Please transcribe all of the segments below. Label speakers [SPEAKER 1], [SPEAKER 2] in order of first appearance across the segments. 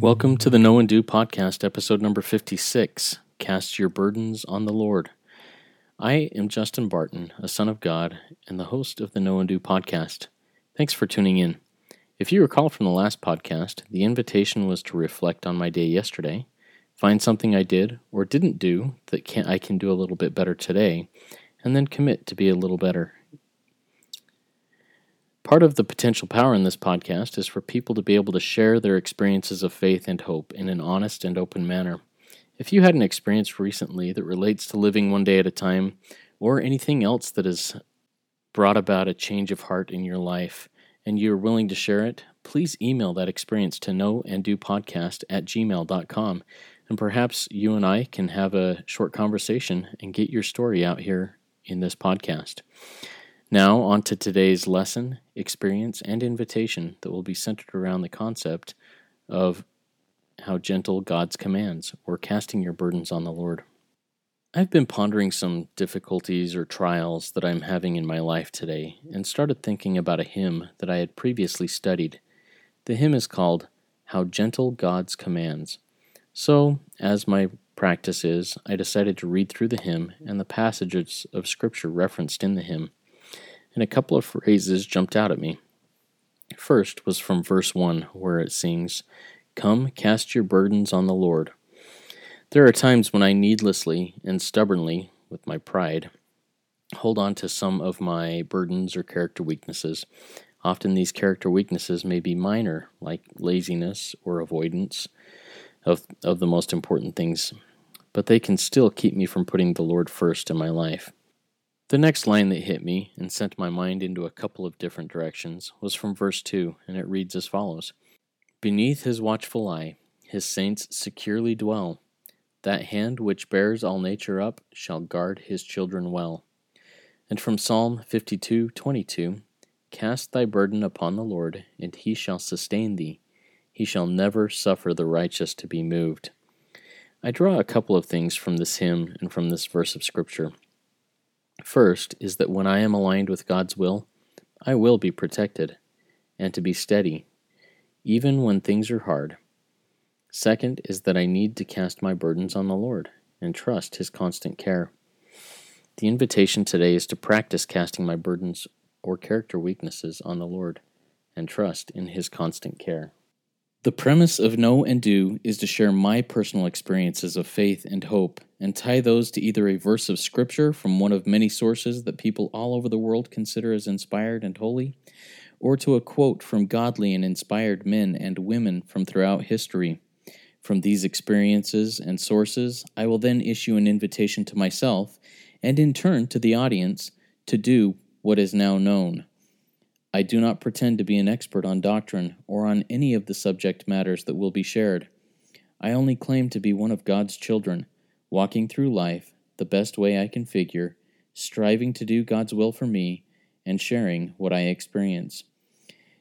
[SPEAKER 1] Welcome to the Know and Do podcast, episode number 56 Cast Your Burdens on the Lord. I am Justin Barton, a son of God and the host of the Know and Do podcast. Thanks for tuning in. If you recall from the last podcast, the invitation was to reflect on my day yesterday, find something I did or didn't do that can, I can do a little bit better today, and then commit to be a little better Part of the potential power in this podcast is for people to be able to share their experiences of faith and hope in an honest and open manner. If you had an experience recently that relates to living one day at a time, or anything else that has brought about a change of heart in your life, and you're willing to share it, please email that experience to knowandopodcast at gmail.com. And perhaps you and I can have a short conversation and get your story out here in this podcast. Now, on to today's lesson, experience, and invitation that will be centered around the concept of how gentle God's commands, or casting your burdens on the Lord. I've been pondering some difficulties or trials that I'm having in my life today and started thinking about a hymn that I had previously studied. The hymn is called How Gentle God's Commands. So, as my practice is, I decided to read through the hymn and the passages of Scripture referenced in the hymn and a couple of phrases jumped out at me. First was from verse 1, where it sings, Come, cast your burdens on the Lord. There are times when I needlessly and stubbornly, with my pride, hold on to some of my burdens or character weaknesses. Often these character weaknesses may be minor, like laziness or avoidance of, of the most important things, but they can still keep me from putting the Lord first in my life. The next line that hit me and sent my mind into a couple of different directions was from verse 2, and it reads as follows Beneath his watchful eye, his saints securely dwell. That hand which bears all nature up shall guard his children well. And from Psalm 52 22, Cast thy burden upon the Lord, and he shall sustain thee. He shall never suffer the righteous to be moved. I draw a couple of things from this hymn and from this verse of Scripture. First is that when I am aligned with God's will, I will be protected and to be steady, even when things are hard. Second is that I need to cast my burdens on the Lord and trust His constant care. The invitation today is to practice casting my burdens or character weaknesses on the Lord and trust in His constant care. The premise of Know and Do is to share my personal experiences of faith and hope and tie those to either a verse of Scripture from one of many sources that people all over the world consider as inspired and holy, or to a quote from godly and inspired men and women from throughout history. From these experiences and sources, I will then issue an invitation to myself and in turn to the audience to do what is now known. I do not pretend to be an expert on doctrine or on any of the subject matters that will be shared. I only claim to be one of God's children, walking through life the best way I can figure, striving to do God's will for me, and sharing what I experience.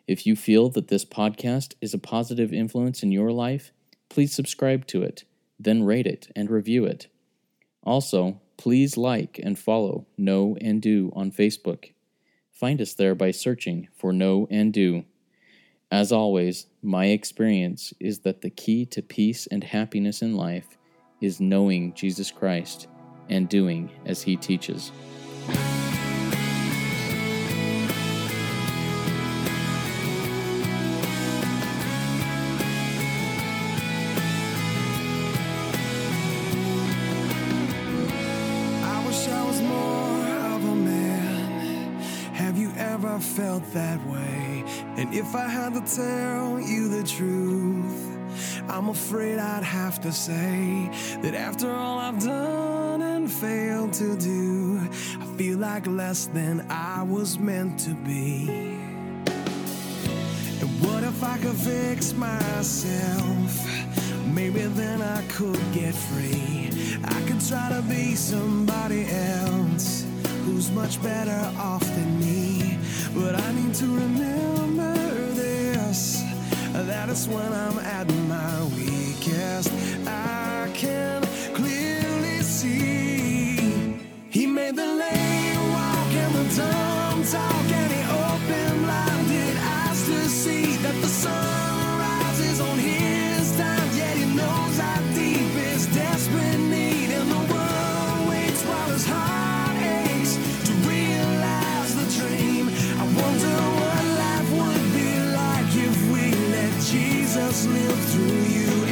[SPEAKER 1] If you feel that this podcast is a positive influence in your life, please subscribe to it, then rate it and review it. Also, please like and follow Know and Do on Facebook Find us there by searching for Know and Do. As always, my experience is that the key to peace and happiness in life is knowing Jesus Christ and doing as he teaches.
[SPEAKER 2] Felt that way. And if I had to tell you the truth, I'm afraid I'd have to say that after all I've done and failed to do, I feel like less than I was meant to be. And what if I could fix myself? Maybe then I could get free. I could try to be somebody else who's much better off than me. But I need to remember this that it's when I'm at my weakest. I can clearly see He made the lame walk and the dumb are else live through you.